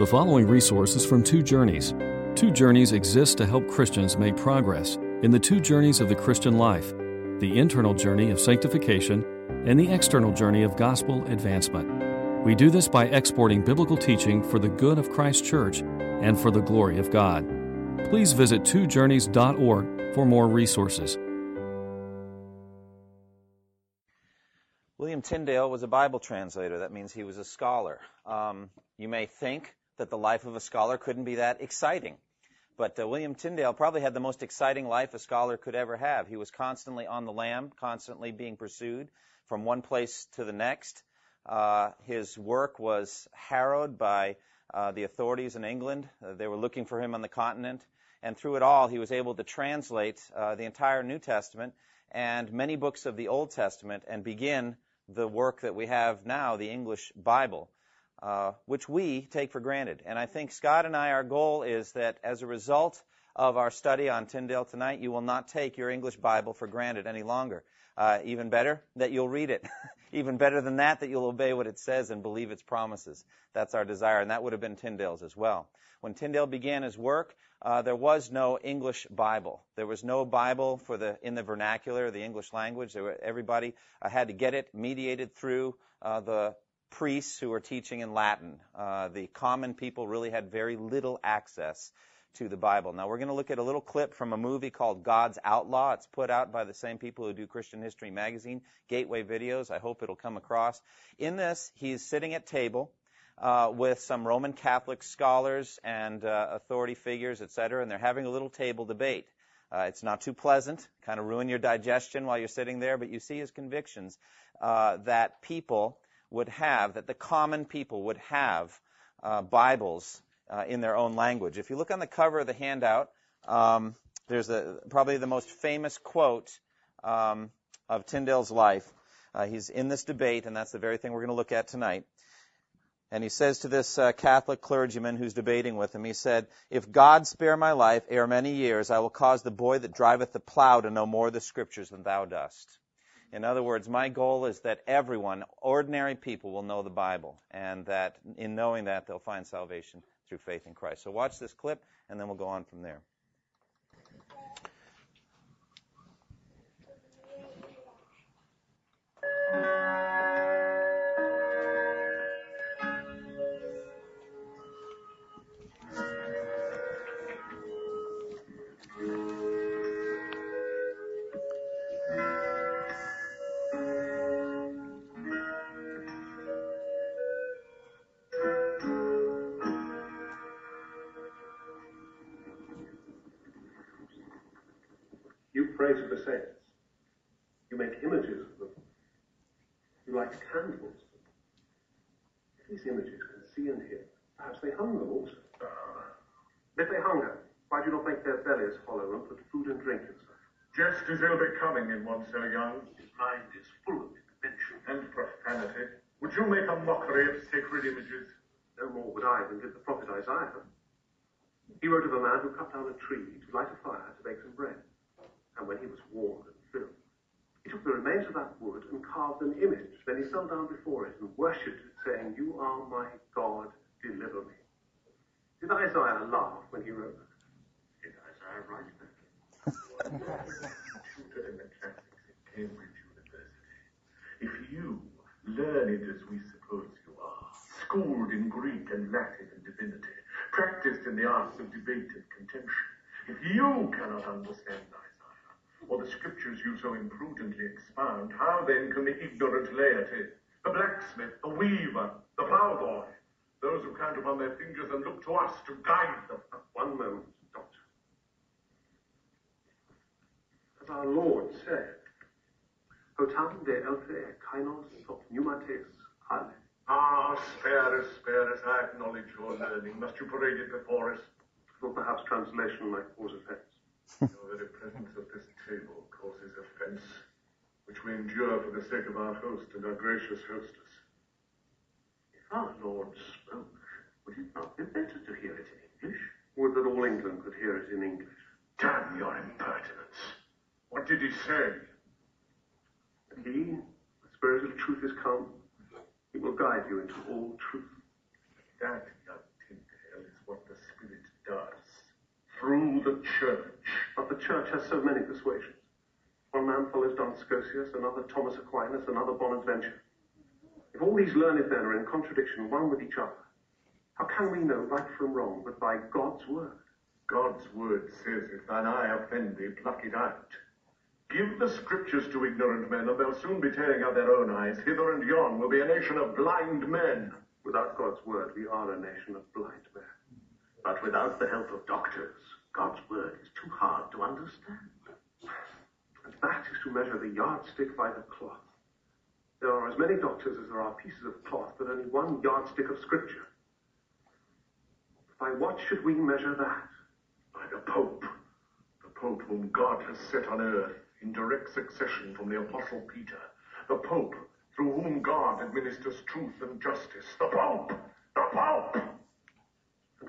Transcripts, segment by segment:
The following resources from Two Journeys. Two Journeys exists to help Christians make progress in the two journeys of the Christian life the internal journey of sanctification and the external journey of gospel advancement. We do this by exporting biblical teaching for the good of Christ's church and for the glory of God. Please visit twojourneys.org for more resources. William Tyndale was a Bible translator. That means he was a scholar. Um, you may think that the life of a scholar couldn't be that exciting. But uh, William Tyndale probably had the most exciting life a scholar could ever have. He was constantly on the lam, constantly being pursued from one place to the next. Uh, his work was harrowed by uh, the authorities in England. Uh, they were looking for him on the continent. And through it all, he was able to translate uh, the entire New Testament and many books of the Old Testament and begin the work that we have now, the English Bible uh, which we take for granted. And I think Scott and I, our goal is that as a result of our study on Tyndale tonight, you will not take your English Bible for granted any longer. Uh, even better, that you'll read it. even better than that, that you'll obey what it says and believe its promises. That's our desire, and that would have been Tyndale's as well. When Tyndale began his work, uh, there was no English Bible. There was no Bible for the in the vernacular, the English language. Were, everybody uh, had to get it mediated through uh, the priests who were teaching in Latin. Uh, the common people really had very little access to the Bible. Now we're going to look at a little clip from a movie called God's Outlaw. It's put out by the same people who do Christian History Magazine, Gateway Videos. I hope it'll come across. In this, he's sitting at table. Uh, with some Roman Catholic scholars and uh, authority figures, etc., and they're having a little table debate. Uh, it's not too pleasant, kind of ruin your digestion while you're sitting there, but you see his convictions uh, that people would have, that the common people would have uh, Bibles uh, in their own language. If you look on the cover of the handout, um, there's a, probably the most famous quote um, of Tyndale's life. Uh, he's in this debate, and that's the very thing we're going to look at tonight. And he says to this uh, Catholic clergyman who's debating with him, he said, If God spare my life ere many years, I will cause the boy that driveth the plow to know more of the scriptures than thou dost. In other words, my goal is that everyone, ordinary people, will know the Bible, and that in knowing that, they'll find salvation through faith in Christ. So watch this clip, and then we'll go on from there. Pray to the saints. You make images of them. You light candles. These images can see and hear, perhaps they hunger also. If they hunger, why do you not make their bellies hollow and put food and drink inside? Just as ill becoming in one so young. His mind is full of invention. And profanity. Would you make a mockery of sacred images? No more would I than did the prophet Isaiah. He wrote of a man who cut down a tree to light a fire to bake some bread and when he was warmed and filled, he took the remains of that wood and carved an image. Then he fell down before it and worshipped it, saying, You are my God, deliver me. Did Isaiah laugh when he wrote that? Did Isaiah write that? Tutor in the classics at Cambridge University. If you, learned as we suppose you are, schooled in Greek and Latin and divinity, practiced in the arts of debate and contention, if you cannot understand or the scriptures you so imprudently expound, how then can the ignorant laity, the blacksmith, the weaver, the ploughboy, those who count upon their fingers and look to us to guide them? One moment, Doctor. As our Lord said, Hotam de elfe kainos tot pneumates ale. Ah, spare us, spare us. I acknowledge your learning. Must you parade it before us? Or perhaps translation might cause offense. Your very presence at this table causes offense, which we endure for the sake of our host and our gracious hostess. If our Lord spoke, would it not be better to hear it in English? Would that all England could hear it in English? Damn your impertinence! What did he say? He, the Spirit of truth is come. He will guide you into all truth. That, young Tyndale, through the church. But the church has so many persuasions. One man follows Duns Scotus, another Thomas Aquinas, another Bonaventure. If all these learned men are in contradiction one with each other, how can we know right from wrong but by God's word? God's word says, if thine eye offend thee, pluck it out. Give the scriptures to ignorant men, and they'll soon be tearing out their own eyes. Hither and yon will be a nation of blind men. Without God's word, we are a nation of blind men. But without the help of doctors, God's word is too hard to understand. And that is to measure the yardstick by the cloth. There are as many doctors as there are pieces of cloth, but only one yardstick of scripture. By what should we measure that? By the Pope. The Pope whom God has set on earth in direct succession from the Apostle Peter. The Pope through whom God administers truth and justice. The Pope! The Pope!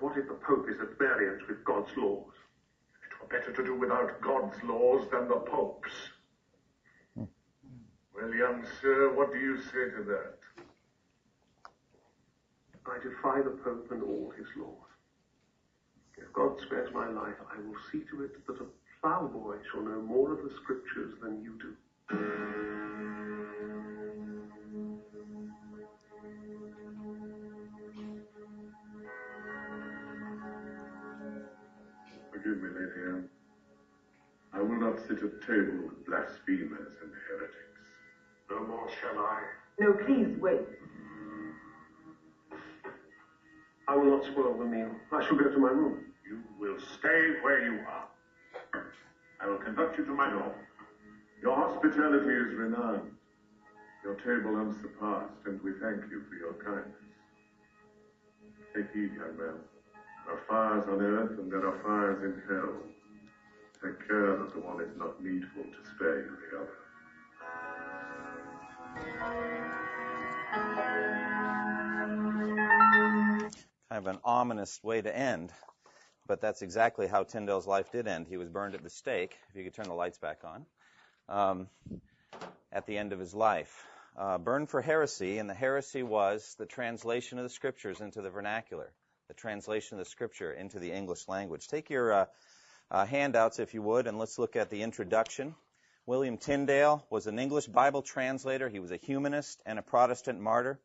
What if the Pope is at variance with God's laws? It were better to do without God's laws than the Pope's. Well, young sir, what do you say to that? I defy the Pope and all his laws. If God spares my life, I will see to it that a ploughboy shall know more of the scriptures than you do. Forgive me, Lady Anne. I will not sit at table with blasphemers and heretics. No more shall I. No, please wait. I will not spoil the meal. I shall go to my room. You will stay where you are. I will conduct you to my door. Your hospitality is renowned. Your table unsurpassed, and we thank you for your kindness. Take heed, young man. Are fires on earth, and there are fires in hell. Take care that the one is not needful to spare you the other. Kind of an ominous way to end, but that's exactly how Tyndale's life did end. He was burned at the stake, if you could turn the lights back on, um, at the end of his life. Uh, burned for heresy, and the heresy was the translation of the scriptures into the vernacular, the translation of the scripture into the English language. Take your uh, uh, handouts, if you would, and let's look at the introduction. William Tyndale was an English Bible translator. He was a humanist and a Protestant martyr.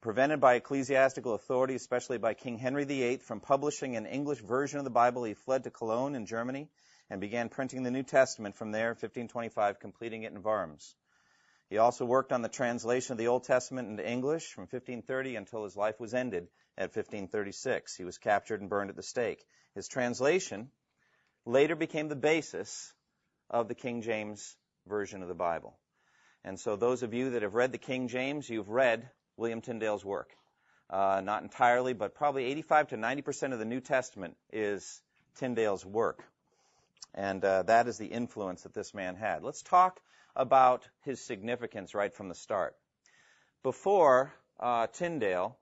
Prevented by ecclesiastical authority, especially by King Henry VIII, from publishing an English version of the Bible, he fled to Cologne in Germany and began printing the New Testament from there, 1525, completing it in Worms. He also worked on the translation of the Old Testament into English from 1530 until his life was ended at 1536. He was captured and burned at the stake. His translation later became the basis of the King James Version of the Bible. And so those of you that have read the King James, you've read William Tyndale's work. Uh, not entirely, but probably 85 to 90 percent of the New Testament is Tyndale's work. And uh, that is the influence that this man had. Let's talk about his significance right from the start. Before uh, Tyndale,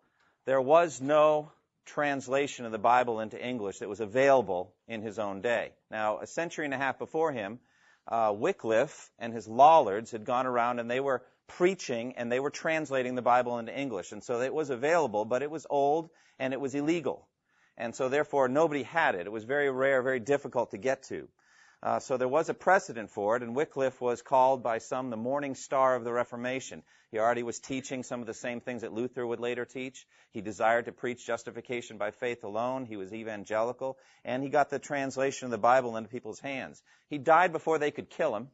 there was no translation of the Bible into English that was available in his own day. Now, a century and a half before him, uh, Wycliffe and his Lollards had gone around and they were preaching and they were translating the Bible into English. And so it was available, but it was old and it was illegal. And so therefore nobody had it. It was very rare, very difficult to get to. Uh, so there was a precedent for it, and Wycliffe was called by some the morning star of the Reformation. He already was teaching some of the same things that Luther would later teach. He desired to preach justification by faith alone. He was evangelical, and he got the translation of the Bible into people's hands. He died before they could kill him,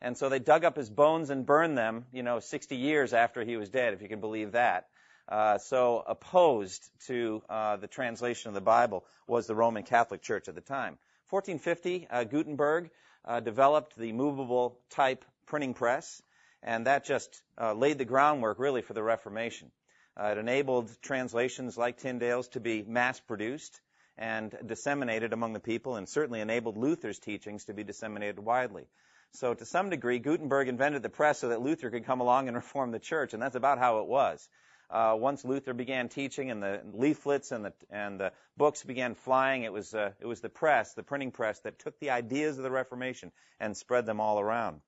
and so they dug up his bones and burned them, you know, 60 years after he was dead, if you can believe that. Uh, so opposed to uh, the translation of the Bible was the Roman Catholic Church at the time. 1450, uh, Gutenberg uh, developed the movable type printing press, and that just uh, laid the groundwork really for the Reformation. Uh, it enabled translations like Tyndale's to be mass produced and disseminated among the people, and certainly enabled Luther's teachings to be disseminated widely. So to some degree, Gutenberg invented the press so that Luther could come along and reform the church, and that's about how it was uh, once Luther began teaching and the leaflets and the and the books began flying, it was uh, it was the press, the printing press, that took the ideas of the Reformation and spread them all around.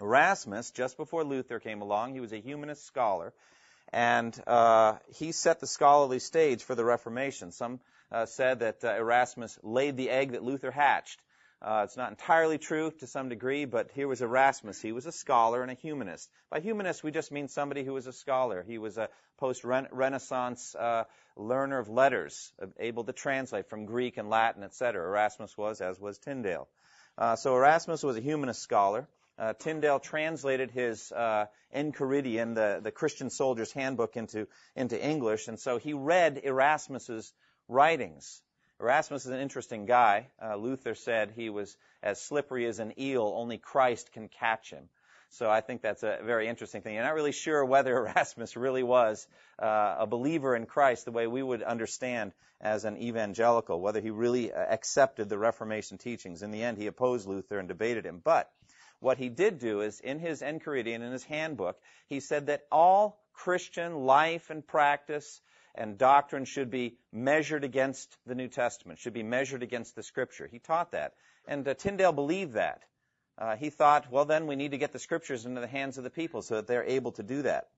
Erasmus, just before Luther came along, he was a humanist scholar, And uh, he set the scholarly stage for the Reformation. Some uh, said that uh, Erasmus laid the egg that Luther hatched. Uh, it's not entirely true to some degree, but here was Erasmus. He was a scholar and a humanist. By humanist, we just mean somebody who was a scholar. He was a post-Renaissance uh, learner of letters, able to translate from Greek and Latin, etc. Erasmus was, as was Tyndale. Uh, so Erasmus was a humanist scholar. Uh, Tyndale translated his uh, Enchiridion, the, the Christian soldier's handbook, into, into English, and so he read Erasmus's writings. Erasmus is an interesting guy. Uh, Luther said he was as slippery as an eel, only Christ can catch him. So I think that's a very interesting thing. You're not really sure whether Erasmus really was uh, a believer in Christ the way we would understand as an evangelical, whether he really uh, accepted the Reformation teachings. In the end, he opposed Luther and debated him. But what he did do is, in his Enchiridion, in his handbook, he said that all Christian life and practice and doctrine should be measured against the New Testament, should be measured against the Scripture. He taught that. And uh, Tyndale believed that. Uh, he thought, well, then we need to get the Scriptures into the hands of the people so that they're able to do that.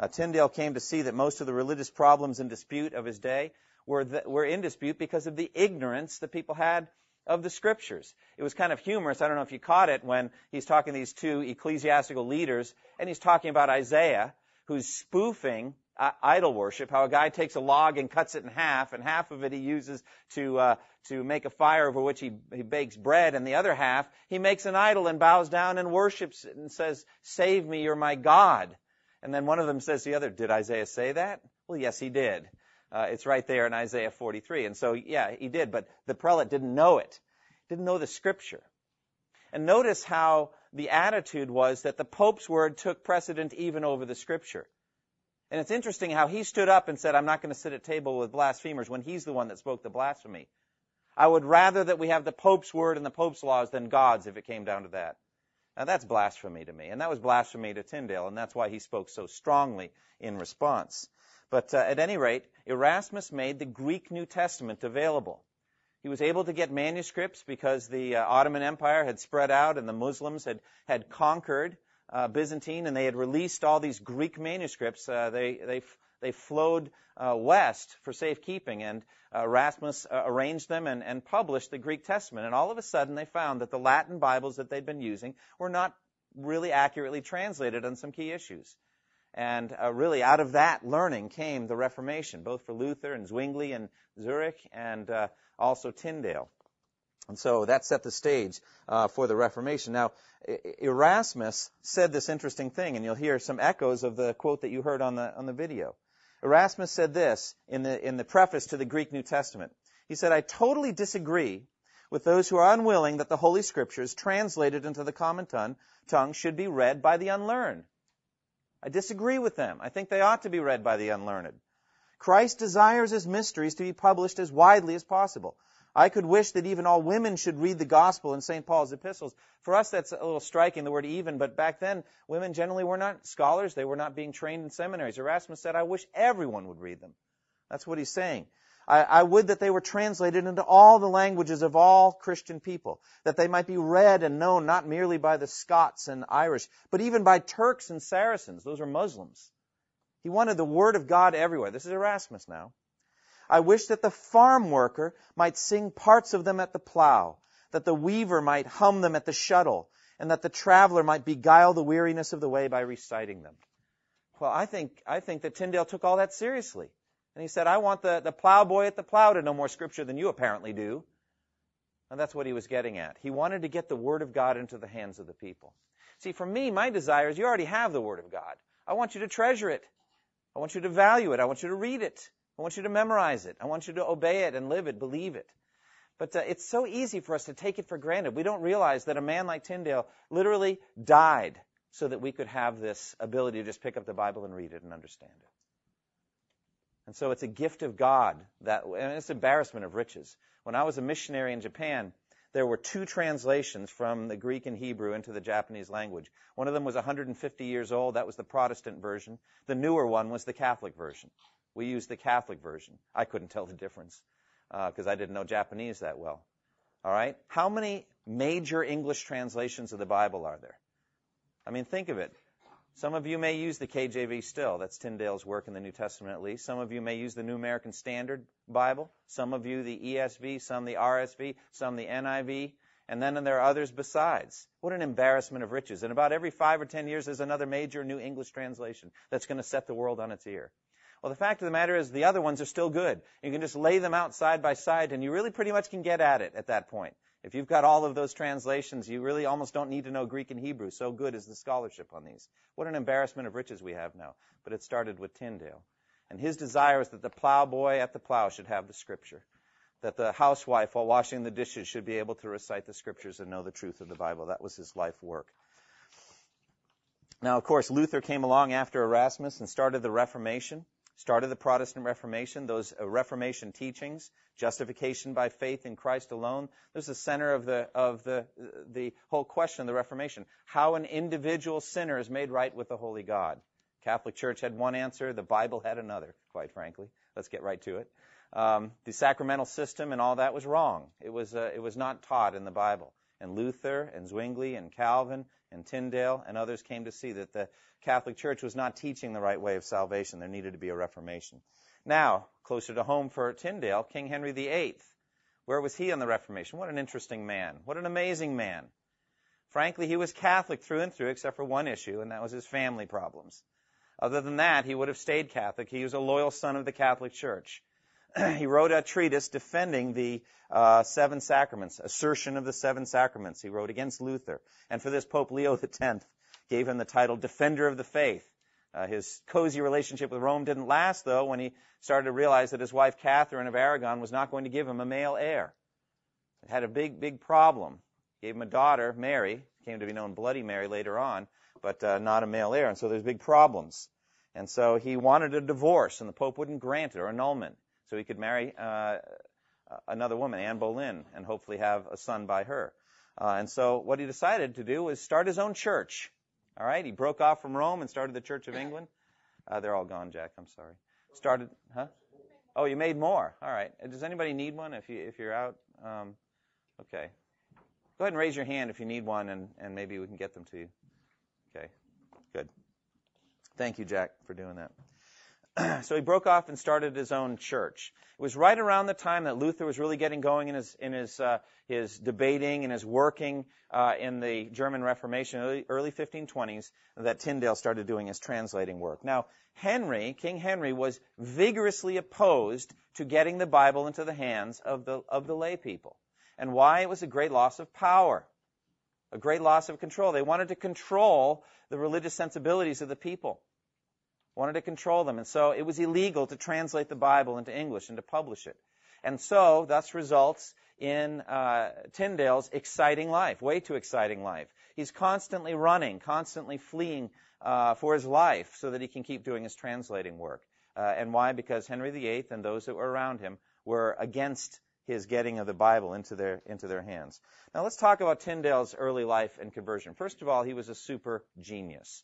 Uh, Tyndale came to see that most of the religious problems in dispute of his day were, th- were in dispute because of the ignorance that people had of the scriptures. It was kind of humorous. I don't know if you caught it when he's talking to these two ecclesiastical leaders and he's talking about Isaiah who's spoofing idol worship, how a guy takes a log and cuts it in half, and half of it he uses to uh, to make a fire over which he, he bakes bread, and the other half he makes an idol and bows down and worships it and says, "Save me, you're my God." And then one of them says to the other, "Did Isaiah say that?" Well, yes, he did. Uh, it's right there in Isaiah 43. And so, yeah, he did, but the prelate didn't know it. Didn't know the scripture. And notice how the attitude was that the Pope's word took precedent even over the scripture. And it's interesting how he stood up and said, I'm not going to sit at table with blasphemers when he's the one that spoke the blasphemy. I would rather that we have the Pope's word and the Pope's laws than God's if it came down to that. Now that's blasphemy to me. And that was blasphemy to Tyndale, and that's why he spoke so strongly in response. But uh, at any rate, Erasmus made the Greek New Testament available. He was able to get manuscripts because the uh, Ottoman Empire had spread out and the Muslims had, had conquered uh, Byzantine, and they had released all these Greek manuscripts. Uh, they they they flowed uh, west for safekeeping, and uh, Erasmus uh, arranged them and, and published the Greek Testament. And all of a sudden, they found that the Latin Bibles that they'd been using were not really accurately translated on some key issues. And uh, really, out of that learning came the Reformation, both for Luther and Zwingli and Zurich, and uh, also Tyndale. And so that set the stage uh, for the Reformation. Now, Erasmus said this interesting thing, and you'll hear some echoes of the quote that you heard on the on the video. Erasmus said this in the in the preface to the Greek New Testament. He said, "I totally disagree with those who are unwilling that the Holy Scriptures, translated into the common tongue, tongue should be read by the unlearned. I disagree with them. I think they ought to be read by the unlearned. Christ desires his mysteries to be published as widely as possible. I could wish that even all women should read the gospel in St. Paul's epistles. For us, that's a little striking, the word even, but back then, women generally were not scholars. They were not being trained in seminaries. Erasmus said, I wish everyone would read them. That's what he's saying. I, I would that they were translated into all the languages of all Christian people, that they might be read and known not merely by the Scots and Irish, but even by Turks and Saracens. Those are Muslims. He wanted the Word of God everywhere. This is Erasmus now. I wish that the farm worker might sing parts of them at the plow, that the weaver might hum them at the shuttle, and that the traveler might beguile the weariness of the way by reciting them. Well, I think, I think that Tyndale took all that seriously. And he said, I want the, the plowboy at the plow to know more scripture than you apparently do. And that's what he was getting at. He wanted to get the Word of God into the hands of the people. See, for me, my desire is you already have the Word of God. I want you to treasure it. I want you to value it. I want you to read it. I want you to memorize it. I want you to obey it and live it, believe it. But uh, it's so easy for us to take it for granted. We don't realize that a man like Tyndale literally died so that we could have this ability to just pick up the Bible and read it and understand it. And so it's a gift of God that, and it's embarrassment of riches. When I was a missionary in Japan, there were two translations from the Greek and Hebrew into the Japanese language. One of them was 150 years old. That was the Protestant version. The newer one was the Catholic version. We used the Catholic version. I couldn't tell the difference because uh, I didn't know Japanese that well. All right? How many major English translations of the Bible are there? I mean, think of it. Some of you may use the KJV still. That's Tyndale's work in the New Testament at least. Some of you may use the New American Standard Bible. Some of you the ESV, some the RSV, some the NIV. And then there are others besides. What an embarrassment of riches. And about every five or ten years, there's another major new English translation that's going to set the world on its ear. Well, the fact of the matter is the other ones are still good. You can just lay them out side by side, and you really pretty much can get at it at that point. If you've got all of those translations, you really almost don't need to know Greek and Hebrew. So good is the scholarship on these. What an embarrassment of riches we have now. But it started with Tyndale. And his desire is that the plowboy at the plow should have the scripture. That the housewife, while washing the dishes, should be able to recite the scriptures and know the truth of the Bible. That was his life work. Now, of course, Luther came along after Erasmus and started the Reformation started the Protestant Reformation, those uh, Reformation teachings, justification by faith in Christ alone. This is the center of the of the the whole question of the Reformation: how an individual sinner is made right with the Holy God. Catholic Church had one answer, the Bible had another. Quite frankly, let's get right to it. Um, the sacramental system and all that was wrong. It was uh, it was not taught in the Bible. And Luther and Zwingli and Calvin and Tyndale and others came to see that the Catholic Church was not teaching the right way of salvation. There needed to be a reformation. Now, closer to home for Tyndale, King Henry VIII. Where was he on the Reformation? What an interesting man. What an amazing man. Frankly, he was Catholic through and through, except for one issue, and that was his family problems. Other than that, he would have stayed Catholic. He was a loyal son of the Catholic Church. he wrote a treatise defending the uh, seven sacraments, assertion of the seven sacraments. He wrote against Luther. And for this, Pope Leo X gave him the title Defender of the Faith. Uh, his cozy relationship with Rome didn't last, though, when he started to realize that his wife Catherine of Aragon was not going to give him a male heir. It had a big, big problem. Gave him a daughter, Mary, came to be known Bloody Mary later on, but uh, not a male heir, and so there's big problems. And so he wanted a divorce, and the Pope wouldn't grant it or annulment so he could marry uh, another woman, Anne Boleyn, and hopefully have a son by her. Uh, and so what he decided to do was start his own church. All right, he broke off from Rome and started the Church of England. Uh, they're all gone, Jack. I'm sorry. Started, huh? Oh, you made more. All right. Does anybody need one? If you if you're out, um, okay. Go ahead and raise your hand if you need one, and and maybe we can get them to you. Okay. Good. Thank you, Jack, for doing that. so he broke off and started his own church. It was right around the time that Luther was really getting going in his in his uh, his debating and his working uh, in the German Reformation, early, early 1520s, that Tyndale started doing his translating work. Now, Henry, King Henry, was vigorously opposed to getting the Bible into the hands of the of the lay people, and why it was a great loss of power, a great loss of control. They wanted to control the religious sensibilities of the people wanted to control them. And so it was illegal to translate the Bible into English and to publish it. And so, thus results in uh, Tyndale's exciting life, way too exciting life. He's constantly running, constantly fleeing uh, for his life so that he can keep doing his translating work. Uh, and why? Because Henry VIII and those that were around him were against his getting of the Bible into their into their hands. Now let's talk about Tyndale's early life and conversion. First of all, he was a super genius.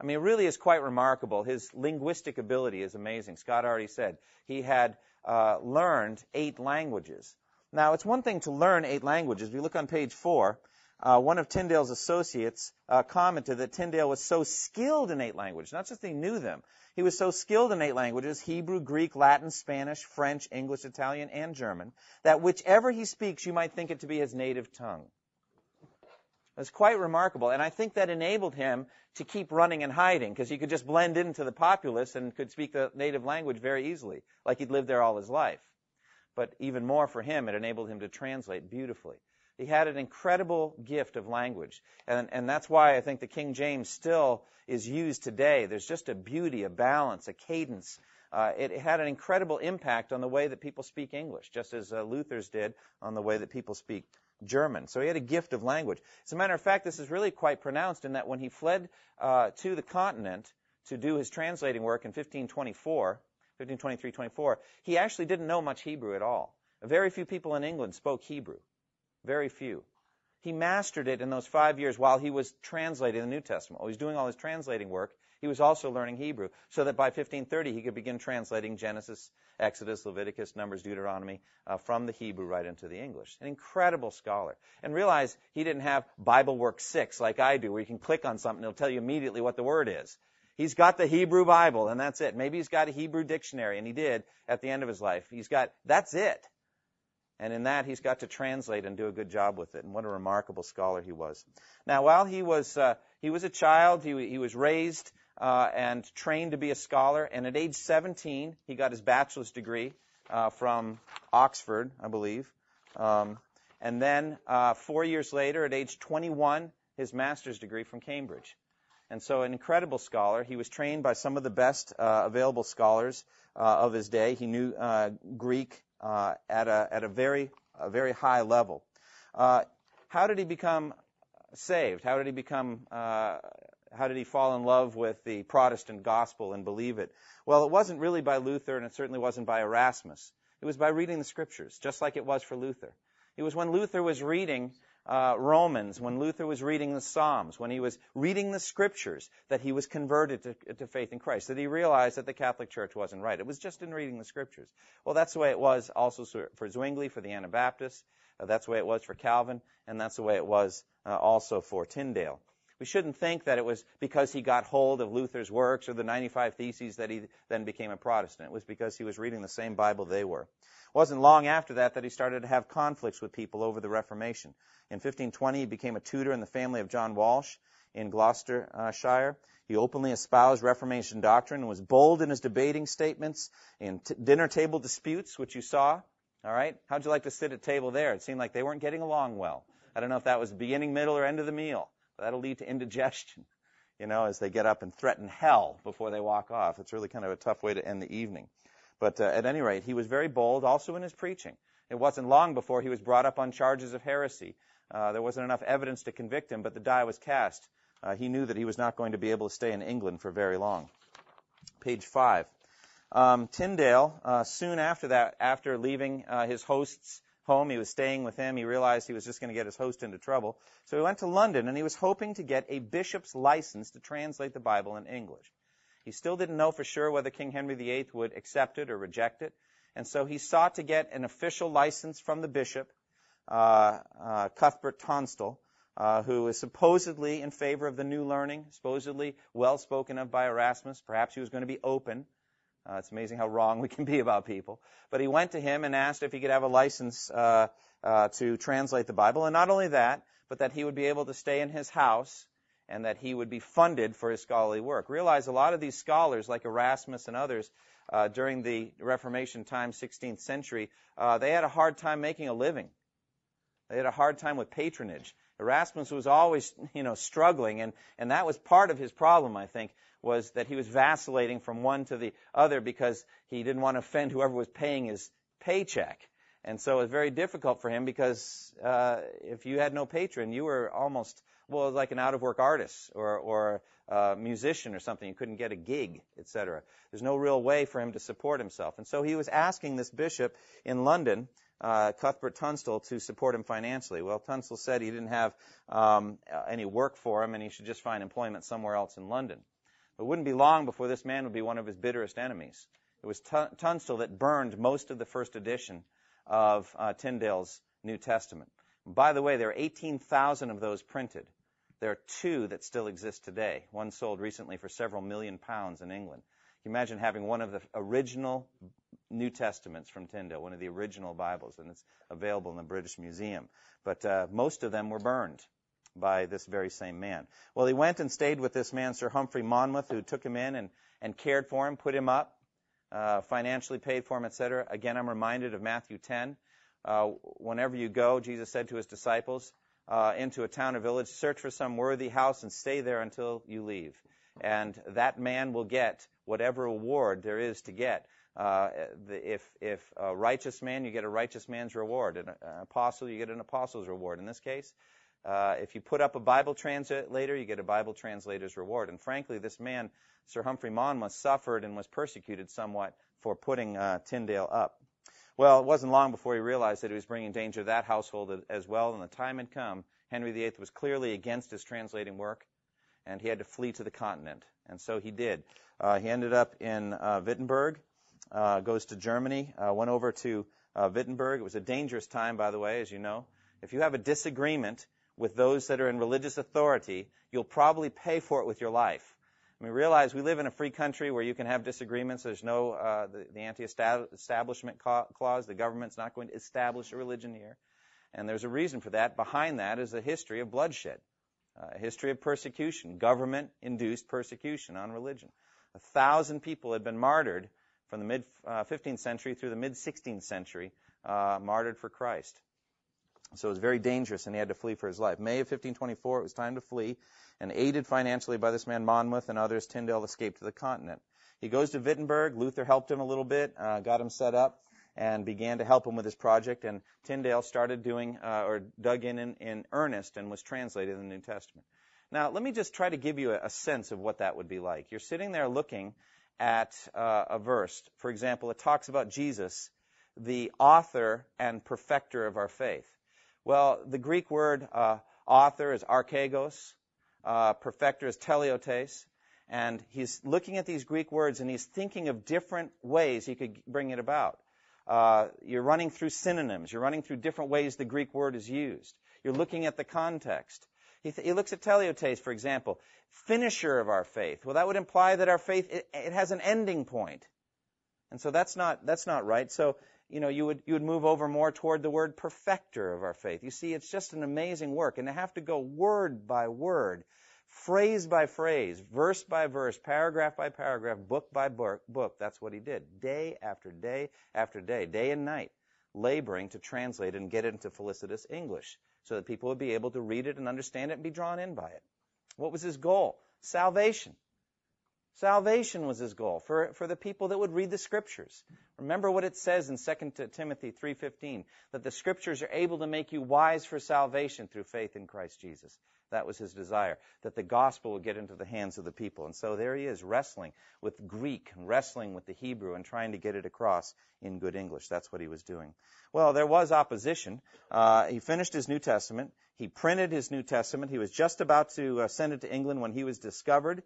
I mean, it really is quite remarkable. His linguistic ability is amazing. Scott already said he had uh, learned eight languages. Now, it's one thing to learn eight languages. If you look on page four, uh, one of Tyndale's associates uh, commented that Tyndale was so skilled in eight languages, not just he knew them, he was so skilled in eight languages Hebrew, Greek, Latin, Spanish, French, English, Italian, and German that whichever he speaks, you might think it to be his native tongue. It's quite remarkable. And I think that enabled him to keep running and hiding because he could just blend into the populace and could speak the native language very easily, like he'd lived there all his life. But even more for him, it enabled him to translate beautifully. He had an incredible gift of language. And, and that's why I think the King James still is used today. There's just a beauty, a balance, a cadence. Uh, it, it, had an incredible impact on the way that people speak English, just as uh, Luther's did on the way that people speak German. So he had a gift of language. As a matter of fact, this is really quite pronounced in that when he fled uh, to the continent to do his translating work in 1524, 1523-24, he actually didn't know much Hebrew at all. Very few people in England spoke Hebrew. Very few. He mastered it in those five years while he was translating the New Testament. While he was doing all his translating work, he was also learning Hebrew, so that by 1530 he could begin translating Genesis, Exodus, Leviticus, Numbers, Deuteronomy uh, from the Hebrew right into the English. An incredible scholar. And realize he didn't have Bible Work 6 like I do, where you can click on something and it'll tell you immediately what the word is. He's got the Hebrew Bible, and that's it. Maybe he's got a Hebrew dictionary, and he did at the end of his life. He's got, that's it. And in that, he's got to translate and do a good job with it. And what a remarkable scholar he was. Now, while he was, uh, he was a child, he, he was raised uh, and trained to be a scholar. And at age 17, he got his bachelor's degree uh, from Oxford, I believe. Um, and then uh, four years later, at age 21, his master's degree from Cambridge. And so, an incredible scholar. He was trained by some of the best uh, available scholars uh, of his day. He knew uh, at a at a very a very high level. how did he become saved? How did he become how did he fall in love with the Protestant gospel and believe it? Well, it wasn't really by Luther, and it certainly wasn't by Erasmus. It was by reading the scriptures, just like it was for Luther. It was when Luther was reading uh, Romans, when Luther was reading the Psalms, when he was reading the scriptures, that he was converted to, to, faith in Christ, that he realized that the Catholic Church wasn't right. It was just in reading the scriptures. Well, that's the way it was also for Zwingli, for the Anabaptists. Uh, that's the way it was for Calvin, and that's the way it was uh, also for Tyndale. We shouldn't think that it was because he got hold of Luther's works or the 95 Theses that he then became a Protestant. It was because he was reading the same Bible they were. It wasn't long after that that he started to have conflicts with people over the Reformation. In 1520, he became a tutor in the family of John Walsh in Gloucestershire. He openly espoused Reformation doctrine and was bold in his debating statements in t- dinner table disputes, which you saw. All right? How'd you like to sit at table there? It seemed like they weren't getting along well. I don't know if that was beginning, middle, or end of the meal. That'll lead to indigestion, you know, as they get up and threaten hell before they walk off. It's really kind of a tough way to end the evening. But uh, at any rate, he was very bold also in his preaching. It wasn't long before he was brought up on charges of heresy. Uh, there wasn't enough evidence to convict him, but the die was cast. Uh, he knew that he was not going to be able to stay in England for very long. Page five. Um, Tyndale, uh, soon after that, after leaving uh, his host's home. He was staying with him. He realized he was just going to get his host into trouble. So he went to London and he was hoping to get a bishop's license to translate the Bible in English. He still didn't know for sure whether King Henry VIII would accept it or reject it. And so he sought to get an official license from the bishop, uh, uh, Cuthbert Tunstall, uh, who is supposedly in favor of the new learning, supposedly well spoken of by Erasmus. Perhaps he was going to be open. Uh, it's amazing how wrong we can be about people. But he went to him and asked if he could have a license uh, uh, to translate the Bible. And not only that, but that he would be able to stay in his house and that he would be funded for his scholarly work. Realize a lot of these scholars, like Erasmus and others, uh, during the Reformation time, 16th century, uh, they had a hard time making a living. They had a hard time with patronage. Erasmus was always, you know, struggling, and, and that was part of his problem, I think, was that he was vacillating from one to the other because he didn't want to offend whoever was paying his paycheck. And so it was very difficult for him because uh, if you had no patron, you were almost well like an out-of-work artist or or a musician or something. You couldn't get a gig, etc. There's no real way for him to support himself. And so he was asking this bishop in London, uh, Cuthbert Tunstall, to support him financially. Well, Tunstall said he didn't have um, any work for him and he should just find employment somewhere else in London. It wouldn't be long before this man would be one of his bitterest enemies. It was Tunstall that burned most of the first edition of uh, Tyndale's New Testament. by the way, there are 18,000 of those printed. There are two that still exist today. One sold recently for several million pounds in England. Can you imagine having one of the original New Testaments from Tyndale, one of the original Bibles, and it's available in the British Museum. But uh, most of them were burned by this very same man. Well, he went and stayed with this man, Sir Humphrey Monmouth, who took him in and, and cared for him, put him up, uh, financially paid for him, etc. Again, I'm reminded of Matthew 10. Uh, whenever you go, Jesus said to his disciples, uh, into a town or village, search for some worthy house and stay there until you leave. And that man will get whatever reward there is to get. Uh, if if a righteous man, you get a righteous man's reward. An, an apostle, you get an apostle's reward. In this case, uh, if you put up a Bible translator, you get a Bible translator's reward. And frankly, this man, Sir Humphrey Monmouth, suffered and was persecuted somewhat for putting uh, Tyndale up. Well, it wasn't long before he realized that he was bringing danger to that household as well, and the time had come Henry VIII was clearly against his translating work, and he had to flee to the continent. And so he did. Uh, he ended up in uh, Wittenberg, uh, goes to Germany, uh, went over to uh, Wittenberg. It was a dangerous time, by the way, as you know. If you have a disagreement with those that are in religious authority, you'll probably pay for it with your life. I mean, realize we live in a free country where you can have disagreements. There's no uh, the, the anti-establishment clause. The government's not going to establish a religion here, and there's a reason for that. Behind that is a history of bloodshed, uh, a history of persecution, government-induced persecution on religion. A thousand people had been martyred from the mid uh, 15th century through the mid 16th century, uh, martyred for Christ. So it was very dangerous, and he had to flee for his life. May of 1524, it was time to flee, and aided financially by this man Monmouth and others, Tyndale escaped to the continent. He goes to Wittenberg. Luther helped him a little bit, uh, got him set up, and began to help him with his project. And Tyndale started doing uh, or dug in, in in earnest and was translated in the New Testament. Now, let me just try to give you a, a sense of what that would be like. You're sitting there looking at uh, a verse. For example, it talks about Jesus, the author and perfecter of our faith. Well, the Greek word uh, author is archegos, uh, perfecter is teleotes, and he's looking at these Greek words and he's thinking of different ways he could bring it about. Uh, you're running through synonyms. You're running through different ways the Greek word is used. You're looking at the context. He, th- he looks at teleotes, for example, finisher of our faith. Well, that would imply that our faith it, it has an ending point, and so that's not that's not right. So you know, you would, you would move over more toward the word perfecter of our faith. You see, it's just an amazing work. And to have to go word by word, phrase by phrase, verse by verse, paragraph by paragraph, book by book, book, that's what he did. Day after day after day, day and night, laboring to translate and get it into felicitous English so that people would be able to read it and understand it and be drawn in by it. What was his goal? Salvation. Salvation was his goal for, for the people that would read the scriptures. Remember what it says in 2 Timothy 3:15 that the scriptures are able to make you wise for salvation through faith in Christ Jesus. That was his desire, that the gospel would get into the hands of the people. And so there he is wrestling with Greek and wrestling with the Hebrew and trying to get it across in good English. That's what he was doing. Well, there was opposition. Uh, he finished his New Testament. He printed his New Testament. He was just about to uh, send it to England when he was discovered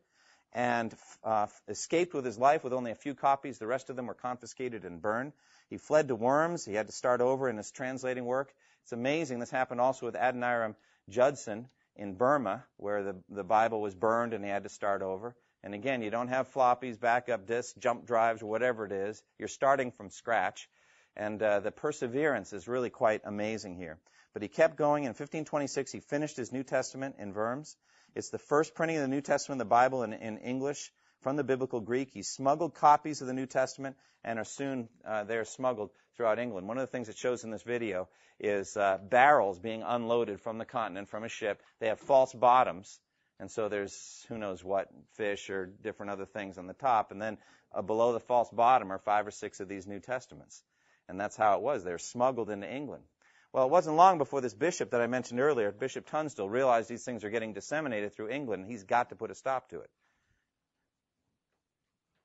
and uh, escaped with his life with only a few copies. The rest of them were confiscated and burned. He fled to Worms. He had to start over in his translating work. It's amazing. This happened also with Adoniram Judson in Burma, where the, the Bible was burned and he had to start over. And again, you don't have floppies, backup disks, jump drives, whatever it is. You're starting from scratch. And uh, the perseverance is really quite amazing here. But he kept going. In 1526, he finished his New Testament in Worms. It's the first printing of the New Testament, of the Bible, in, in English from the biblical Greek. He smuggled copies of the New Testament and are soon uh, they're smuggled throughout England. One of the things it shows in this video is uh, barrels being unloaded from the continent from a ship. They have false bottoms, and so there's who knows what fish or different other things on the top, and then uh, below the false bottom are five or six of these New Testaments, and that's how it was. They're smuggled into England. Well, it wasn't long before this bishop that I mentioned earlier, Bishop Tunstall, realized these things are getting disseminated through England, and he's got to put a stop to it.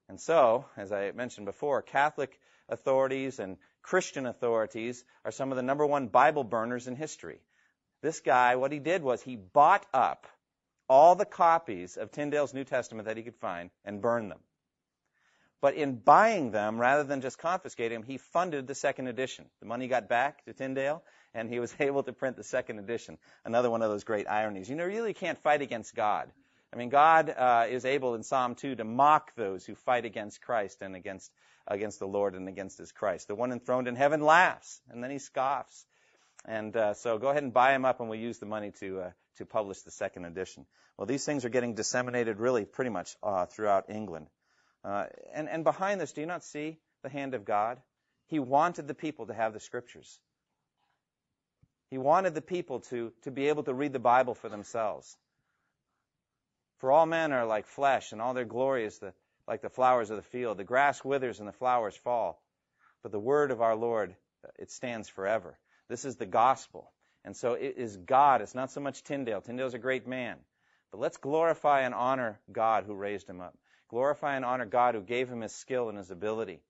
And so, as I mentioned before, Catholic authorities and Christian authorities are some of the number one Bible burners in history. This guy, what he did was he bought up all the copies of Tyndale's New Testament that he could find and burned them. But in buying them, rather than just confiscating them, he funded the second edition. The money got back to Tyndale, and he was able to print the second edition. Another one of those great ironies. You know, you really can't fight against God. I mean, God uh, is able in Psalm 2 to mock those who fight against Christ and against against the Lord and against His Christ. The one enthroned in heaven laughs, and then he scoffs. And uh, so, go ahead and buy them up, and we'll use the money to uh, to publish the second edition. Well, these things are getting disseminated really pretty much uh, throughout England. Uh, and, and behind this, do you not see the hand of God? He wanted the people to have the scriptures. He wanted the people to, to be able to read the Bible for themselves. For all men are like flesh, and all their glory is the, like the flowers of the field. The grass withers and the flowers fall. But the word of our Lord, uh, it stands forever. This is the gospel. And so it is God. It's not so much Tyndale. Tyndale's a great man. But let's glorify and honor God who raised him up. Glorify and honor God who gave him his skill and his ability.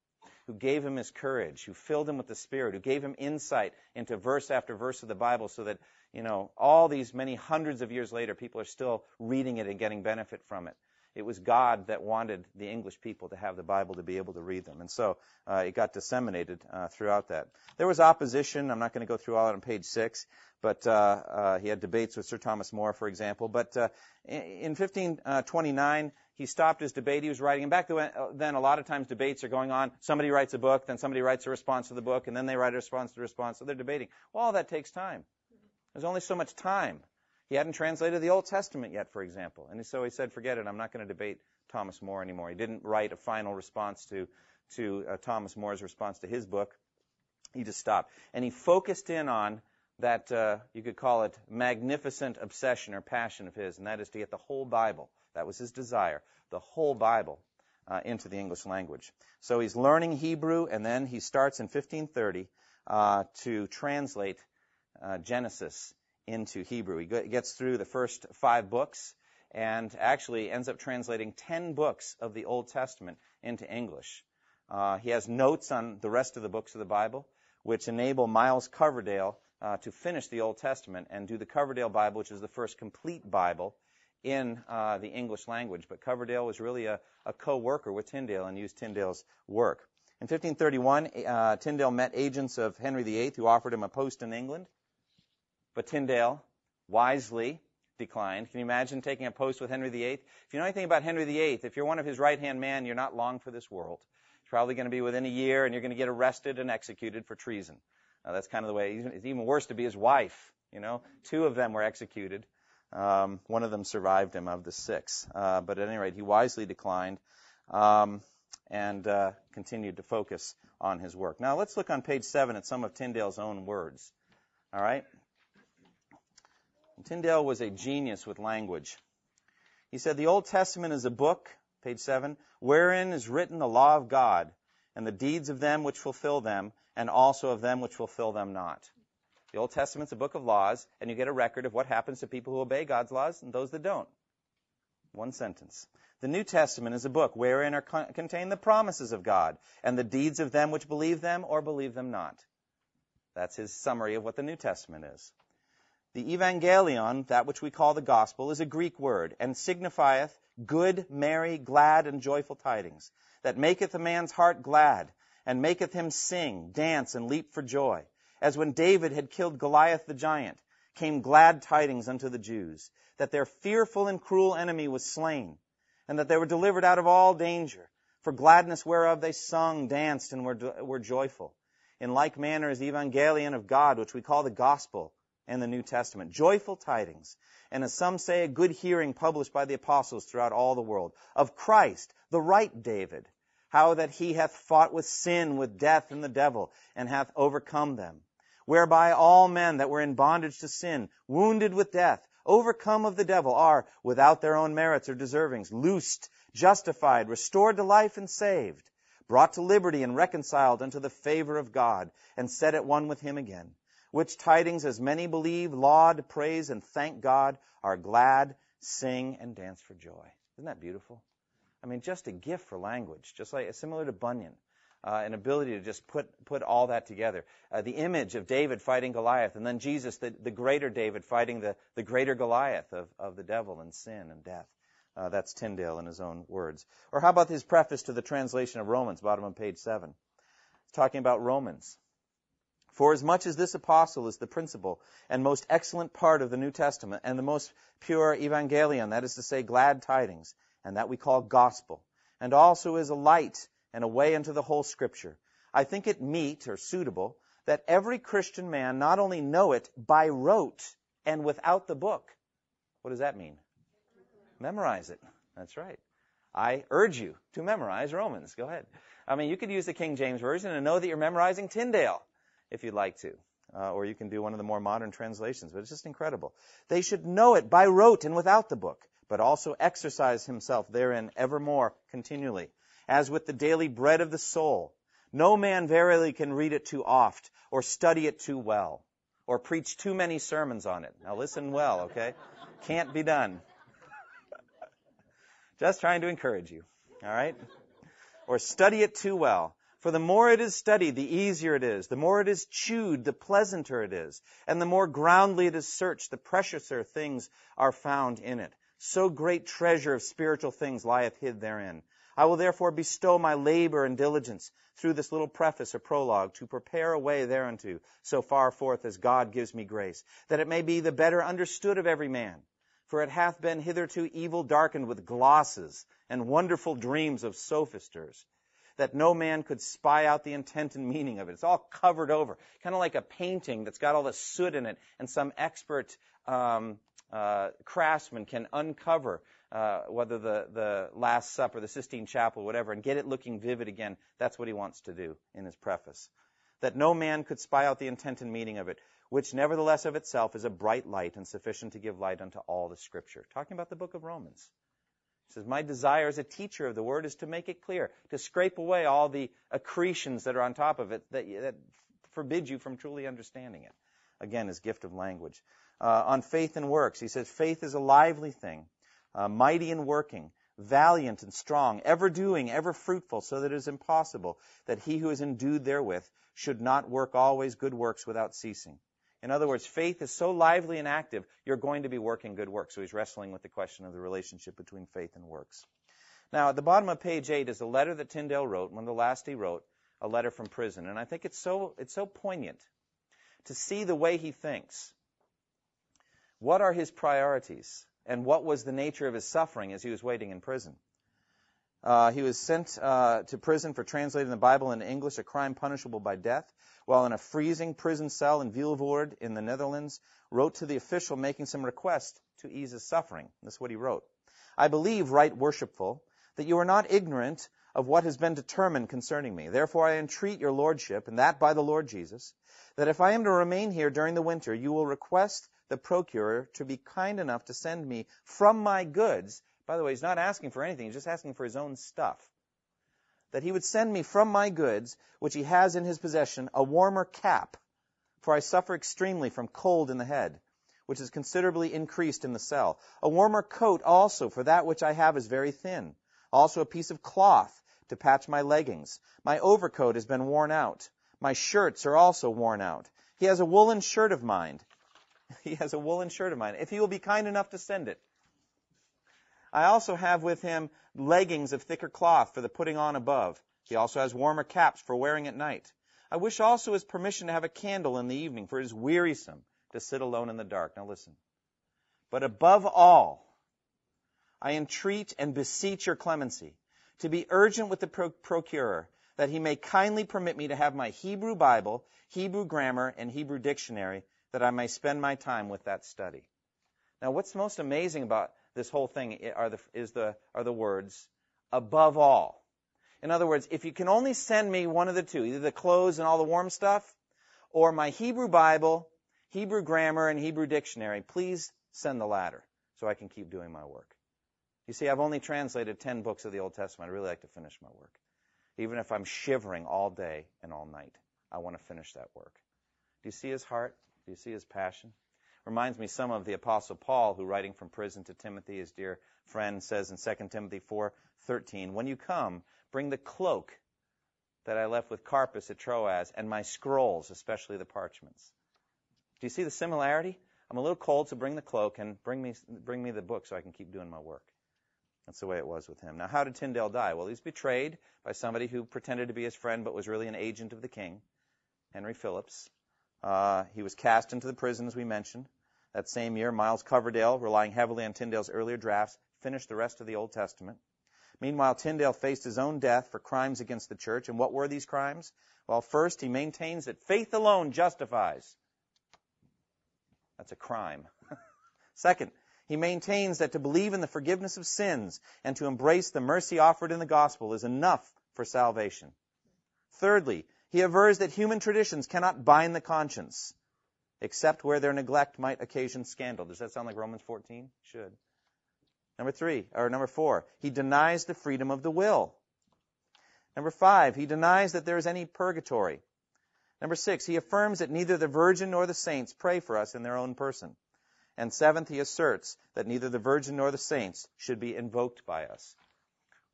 who gave him his courage, who filled him with the Spirit, who gave him insight into verse after verse of the Bible so that, you know, all these many hundreds of years later, people are still reading it and getting benefit from it. It was God that wanted the English people to have the Bible to be able to read them. And so uh, it got disseminated uh, throughout that. There was opposition. I'm not going to go through all it on page six, but uh, uh, he had debates with Sir Thomas More, for example. But uh, in 1529, he stopped his debate he was writing. And back then, a lot of times debates are going on. Somebody writes a book, then somebody writes a response to the book, and then they write a response to the response. So they're debating. Well, all that takes time. There's only so much time. He hadn't translated the Old Testament yet, for example. And so he said, forget it, I'm not going to debate Thomas More anymore. He didn't write a final response to, to uh, Thomas More's response to his book. He just stopped. And he focused in on that, uh, you could call it magnificent obsession or passion of his, and that is to get the whole Bible. That was his desire, the whole Bible uh, into the English language. So he's learning Hebrew, and then he starts in 1530 uh, to translate uh, Genesis into Hebrew. He gets through the first five books and actually ends up translating 10 books of the Old Testament into English. Uh, he has notes on the rest of the books of the Bible, which enable Miles Coverdale uh, to finish the Old Testament and do the Coverdale Bible, which is the first complete Bible in uh, the English language. But Coverdale was really a, a co-worker with Tyndale and used Tyndale's work. In 1531, uh, Tyndale met agents of Henry VIII who offered him a post in England. But Tyndale wisely declined. Can you imagine taking a post with Henry VIII? If you know anything about Henry VIII, if you're one of his right hand men, you're not long for this world. It's probably going to be within a year, and you're going to get arrested and executed for treason. Uh, that's kind of the way. It's even worse to be his wife. You know, two of them were executed. Um, one of them survived him of the six. Uh, but at any rate, he wisely declined um, and uh, continued to focus on his work. Now let's look on page seven at some of Tyndale's own words. All right. Tyndale was a genius with language. He said, The Old Testament is a book, page 7, wherein is written the law of God, and the deeds of them which fulfill them, and also of them which fulfill them not. The Old Testament's a book of laws, and you get a record of what happens to people who obey God's laws and those that don't. One sentence. The New Testament is a book wherein are con- contained the promises of God, and the deeds of them which believe them or believe them not. That's his summary of what the New Testament is. The evangelion, that which we call the gospel, is a Greek word, and signifieth good, merry, glad, and joyful tidings, that maketh a man's heart glad, and maketh him sing, dance, and leap for joy. As when David had killed Goliath the giant, came glad tidings unto the Jews, that their fearful and cruel enemy was slain, and that they were delivered out of all danger, for gladness whereof they sung, danced, and were, were joyful. In like manner is the evangelion of God, which we call the gospel, and the New Testament. Joyful tidings, and as some say, a good hearing published by the apostles throughout all the world, of Christ, the right David, how that he hath fought with sin, with death, and the devil, and hath overcome them. Whereby all men that were in bondage to sin, wounded with death, overcome of the devil, are, without their own merits or deservings, loosed, justified, restored to life, and saved, brought to liberty, and reconciled unto the favor of God, and set at one with him again which tidings as many believe, laud, praise, and thank God, are glad, sing, and dance for joy. Isn't that beautiful? I mean, just a gift for language, just like similar to Bunyan, uh, an ability to just put put all that together. Uh, the image of David fighting Goliath, and then Jesus, the, the greater David, fighting the, the greater Goliath of, of the devil and sin and death. Uh, that's Tyndale in his own words. Or how about his preface to the translation of Romans, bottom of page seven? talking about Romans. For as much as this apostle is the principal and most excellent part of the New Testament and the most pure evangelion, that is to say, glad tidings, and that we call gospel, and also is a light and a way into the whole scripture, I think it meet or suitable that every Christian man not only know it by rote and without the book. What does that mean? Memorize it. That's right. I urge you to memorize Romans. Go ahead. I mean, you could use the King James Version and know that you're memorizing Tyndale if you'd like to. Uh, or you can do one of the more modern translations, but it's just incredible. They should know it by rote and without the book, but also exercise himself therein evermore continually, as with the daily bread of the soul. No man verily can read it too oft, or study it too well, or preach too many sermons on it. Now listen well, okay? Can't be done. just trying to encourage you, alright? Or study it too well For the more it is studied, the easier it is. The more it is chewed, the pleasanter it is. And the more groundly it is searched, the preciouser things are found in it. So great treasure of spiritual things lieth hid therein. I will therefore bestow my labor and diligence through this little preface or prologue to prepare a way thereunto, so far forth as God gives me grace, that it may be the better understood of every man. For it hath been hitherto evil darkened with glosses and wonderful dreams of sophisters that no man could spy out the intent and meaning of it. It's all covered over, kind of like a painting that's got all the soot in it, and some expert um, uh, craftsman can uncover uh, whether the, the Last Supper, the Sistine Chapel, whatever, and get it looking vivid again. That's what he wants to do in his preface. That no man could spy out the intent and meaning of it, which nevertheless of itself is a bright light and sufficient to give light unto all the Scripture. Talking about the book of Romans. He says, My desire as a teacher of the word is to make it clear, to scrape away all the accretions that are on top of it that, that forbid you from truly understanding it. Again, his gift of language. Uh, on faith and works, he says, Faith is a lively thing, uh, mighty in working, valiant and strong, ever doing, ever fruitful, so that it is impossible that he who is endued therewith should not work always good works without ceasing. In other words, faith is so lively and active, you're going to be working good works. So he's wrestling with the question of the relationship between faith and works. Now, at the bottom of page 8 is a letter that Tyndale wrote, one of the last he wrote, a letter from prison. And I think it's so, it's so poignant to see the way he thinks. What are his priorities? And what was the nature of his suffering as he was waiting in prison? Uh, he was sent uh, to prison for translating the Bible into English, a crime punishable by death while in a freezing prison cell in Vilvoorde in the Netherlands, wrote to the official making some request to ease his suffering. This is what he wrote. I believe, right worshipful, that you are not ignorant of what has been determined concerning me. Therefore I entreat your lordship, and that by the Lord Jesus, that if I am to remain here during the winter, you will request the procurer to be kind enough to send me from my goods. By the way, he's not asking for anything, he's just asking for his own stuff that he would send me from my goods, which he has in his possession, a warmer cap, for I suffer extremely from cold in the head, which is considerably increased in the cell. A warmer coat also, for that which I have is very thin. Also a piece of cloth to patch my leggings. My overcoat has been worn out. My shirts are also worn out. He has a woolen shirt of mine. He has a woolen shirt of mine. If he will be kind enough to send it. I also have with him leggings of thicker cloth for the putting on above. He also has warmer caps for wearing at night. I wish also his permission to have a candle in the evening, for it is wearisome to sit alone in the dark. Now listen. But above all, I entreat and beseech your clemency to be urgent with the pro- procurer that he may kindly permit me to have my Hebrew Bible, Hebrew grammar, and Hebrew dictionary that I may spend my time with that study. Now, what's most amazing about this whole thing are the, is the, are the words, above all. In other words, if you can only send me one of the two, either the clothes and all the warm stuff, or my Hebrew Bible, Hebrew grammar, and Hebrew dictionary, please send the latter so I can keep doing my work. You see, I've only translated 10 books of the Old Testament. I'd really like to finish my work. Even if I'm shivering all day and all night, I want to finish that work. Do you see his heart? Do you see his passion? Reminds me some of the Apostle Paul, who writing from prison to Timothy, his dear friend, says in 2 Timothy 4:13, "When you come, bring the cloak that I left with Carpus at Troas, and my scrolls, especially the parchments." Do you see the similarity? I'm a little cold, so bring the cloak and bring me bring me the book so I can keep doing my work. That's the way it was with him. Now, how did Tyndale die? Well, he was betrayed by somebody who pretended to be his friend but was really an agent of the king, Henry Phillips. Uh, he was cast into the prison, as we mentioned. That same year, Miles Coverdale, relying heavily on Tyndale's earlier drafts, finished the rest of the Old Testament. Meanwhile, Tyndale faced his own death for crimes against the church. And what were these crimes? Well, first, he maintains that faith alone justifies. That's a crime. Second, he maintains that to believe in the forgiveness of sins and to embrace the mercy offered in the gospel is enough for salvation. Thirdly, he avers that human traditions cannot bind the conscience except where their neglect might occasion scandal. Does that sound like Romans 14? Should. Number three, or number four, he denies the freedom of the will. Number five, he denies that there is any purgatory. Number six, he affirms that neither the Virgin nor the saints pray for us in their own person. And seventh, he asserts that neither the Virgin nor the saints should be invoked by us.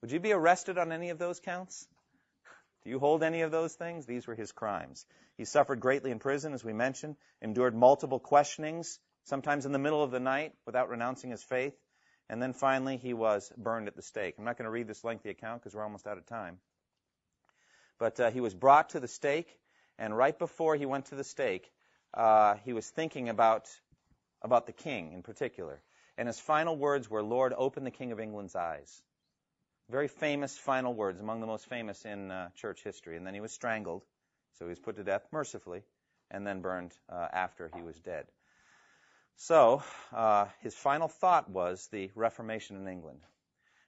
Would you be arrested on any of those counts? Do you hold any of those things? These were his crimes. He suffered greatly in prison, as we mentioned, endured multiple questionings, sometimes in the middle of the night without renouncing his faith, and then finally he was burned at the stake. I'm not going to read this lengthy account because we're almost out of time. But uh, he was brought to the stake, and right before he went to the stake, uh, he was thinking about, about the king in particular. And his final words were, Lord, open the King of England's eyes. Very famous final words, among the most famous in uh, church history. And then he was strangled, so he was put to death mercifully, and then burned uh, after he was dead. So, uh, his final thought was the Reformation in England.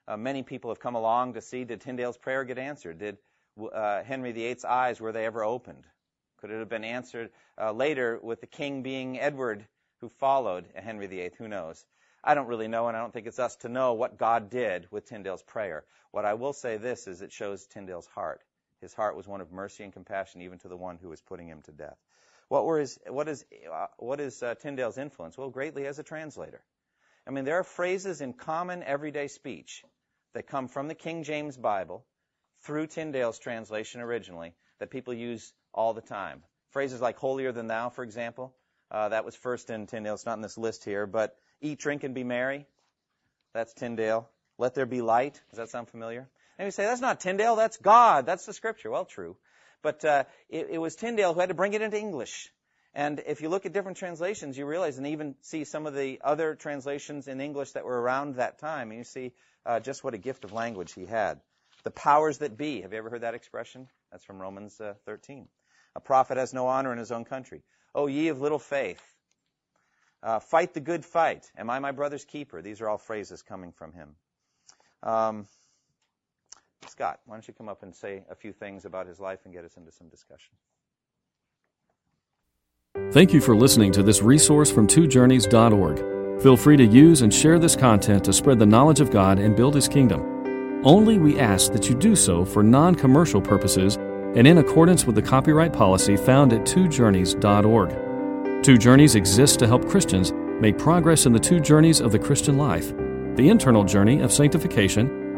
Uh, many people have come along to see did Tyndale's prayer get answered? Did uh, Henry VIII's eyes, were they ever opened? Could it have been answered uh, later with the king being Edward, who followed Henry VIII? Who knows? I don't really know, and I don't think it's us to know what God did with Tyndale's prayer. What I will say this is it shows Tyndale's heart. His heart was one of mercy and compassion, even to the one who was putting him to death. What, were his, what is, uh, what is uh, Tyndale's influence? Well, greatly as a translator. I mean, there are phrases in common everyday speech that come from the King James Bible through Tyndale's translation originally that people use all the time. Phrases like holier than thou, for example. Uh, that was first in Tyndale. It's not in this list here, but Eat, drink, and be merry. That's Tyndale. Let there be light. Does that sound familiar? And we say, that's not Tyndale, that's God. That's the scripture. Well, true. But uh, it, it was Tyndale who had to bring it into English. And if you look at different translations, you realize, and even see some of the other translations in English that were around that time, and you see uh, just what a gift of language he had. The powers that be. Have you ever heard that expression? That's from Romans uh, 13. A prophet has no honor in his own country. O ye of little faith. Uh, fight the good fight. Am I my brother's keeper? These are all phrases coming from him. Um, Scott, why don't you come up and say a few things about his life and get us into some discussion? Thank you for listening to this resource from twojourneys.org. Feel free to use and share this content to spread the knowledge of God and build His kingdom. Only we ask that you do so for non commercial purposes and in accordance with the copyright policy found at twojourneys.org. Two Journeys exists to help Christians make progress in the two journeys of the Christian life the internal journey of sanctification